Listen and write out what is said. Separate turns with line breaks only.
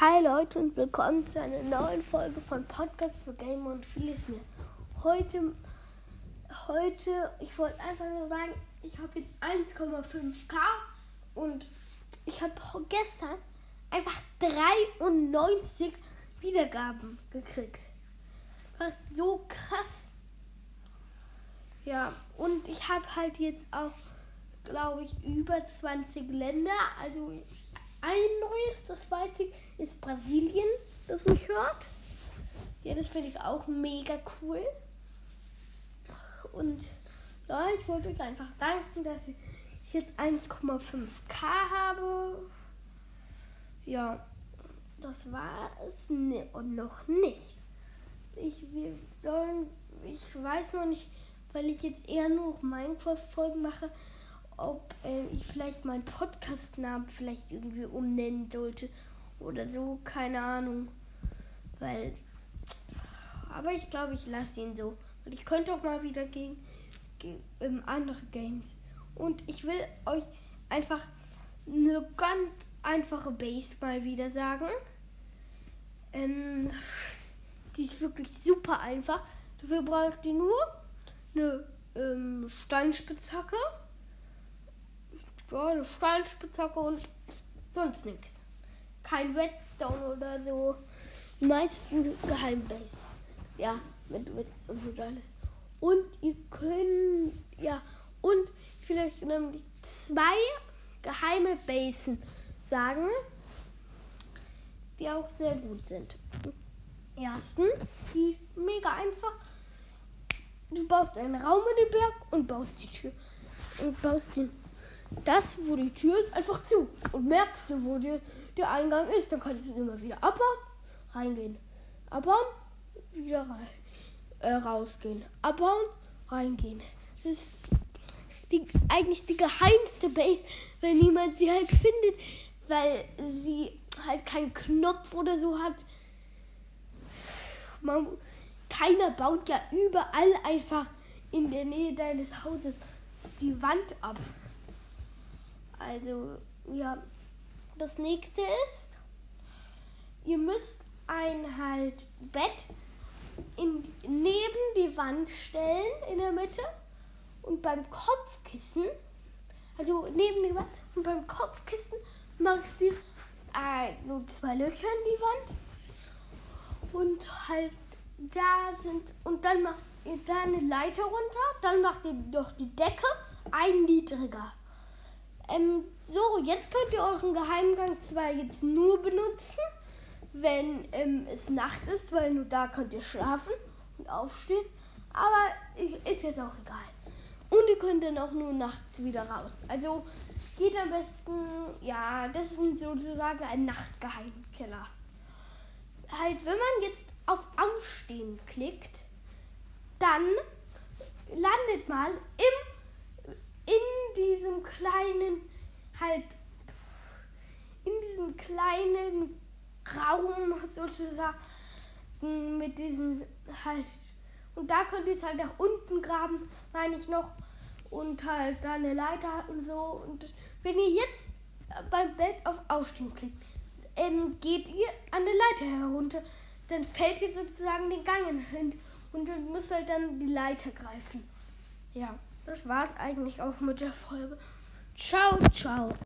Hi Leute und willkommen zu einer neuen Folge von Podcast für Gamer und vieles mehr. Heute, heute, ich wollte einfach nur sagen, ich habe jetzt 1,5k und ich habe gestern einfach 93 Wiedergaben gekriegt. Was so krass. Ja, und ich habe halt jetzt auch, glaube ich, über 20 Länder. Also ein neues, das weiß ich, ist Brasilien, das mich hört. Ja, das finde ich auch mega cool. Und ja, ich wollte euch einfach danken, dass ich jetzt 1,5k habe. Ja, das war es ne und noch nicht. Ich, wir sollen, ich weiß noch nicht, weil ich jetzt eher nur Minecraft-Folgen mache, ob äh, ich vielleicht meinen Podcast-Namen vielleicht irgendwie umnennen sollte oder so, keine Ahnung. Weil, aber ich glaube, ich lasse ihn so. Und ich könnte auch mal wieder gegen, gegen ähm, andere Games. Und ich will euch einfach eine ganz einfache Base mal wieder sagen. Ähm, die ist wirklich super einfach. Dafür braucht ihr nur eine ähm, Steinspitzhacke ja, eine Steinspitzhacke und sonst nichts. Kein Redstone oder so. Die meisten Geheimbase. Ja, mit Redstone und alles. Und ihr könnt, ja, und vielleicht nämlich zwei geheime Basen sagen, die auch sehr gut sind. Erstens, die ist mega einfach. Du baust einen Raum in den Berg und baust die Tür und baust den das, wo die Tür ist, einfach zu. Und merkst du, wo die, der Eingang ist, dann kannst du immer wieder abbauen, reingehen. Abbauen, wieder rein, äh, rausgehen. Abbauen, reingehen. Das ist die, eigentlich die geheimste Base, wenn niemand sie halt findet, weil sie halt keinen Knopf oder so hat. Man, keiner baut ja überall einfach in der Nähe deines Hauses die Wand ab. Also, ja, das nächste ist, ihr müsst ein halt Bett in, neben die Wand stellen in der Mitte und beim Kopfkissen, also neben die Wand und beim Kopfkissen macht ihr äh, so zwei Löcher in die Wand und halt da sind und dann macht ihr da eine Leiter runter, dann macht ihr durch die Decke ein niedriger. Ähm, so, jetzt könnt ihr euren Geheimgang zwar jetzt nur benutzen, wenn ähm, es Nacht ist, weil nur da könnt ihr schlafen und aufstehen. Aber ist jetzt auch egal. Und ihr könnt dann auch nur nachts wieder raus. Also geht am besten, ja, das ist sozusagen ein Nachtgeheimkeller. Halt, wenn man jetzt auf Aufstehen klickt, dann landet man im diesem kleinen, halt, in diesem kleinen Raum sozusagen mit diesen halt. Und da könnt ihr es halt nach unten graben, meine ich noch. Und halt da eine Leiter und so. Und wenn ihr jetzt beim Bett auf Aufstehen klickt, ähm, geht ihr an der Leiter herunter. Dann fällt ihr sozusagen den Gang hin. Und ihr müsst halt dann die Leiter greifen. Ja. Das war's eigentlich auch mit der Folge. Ciao, ciao.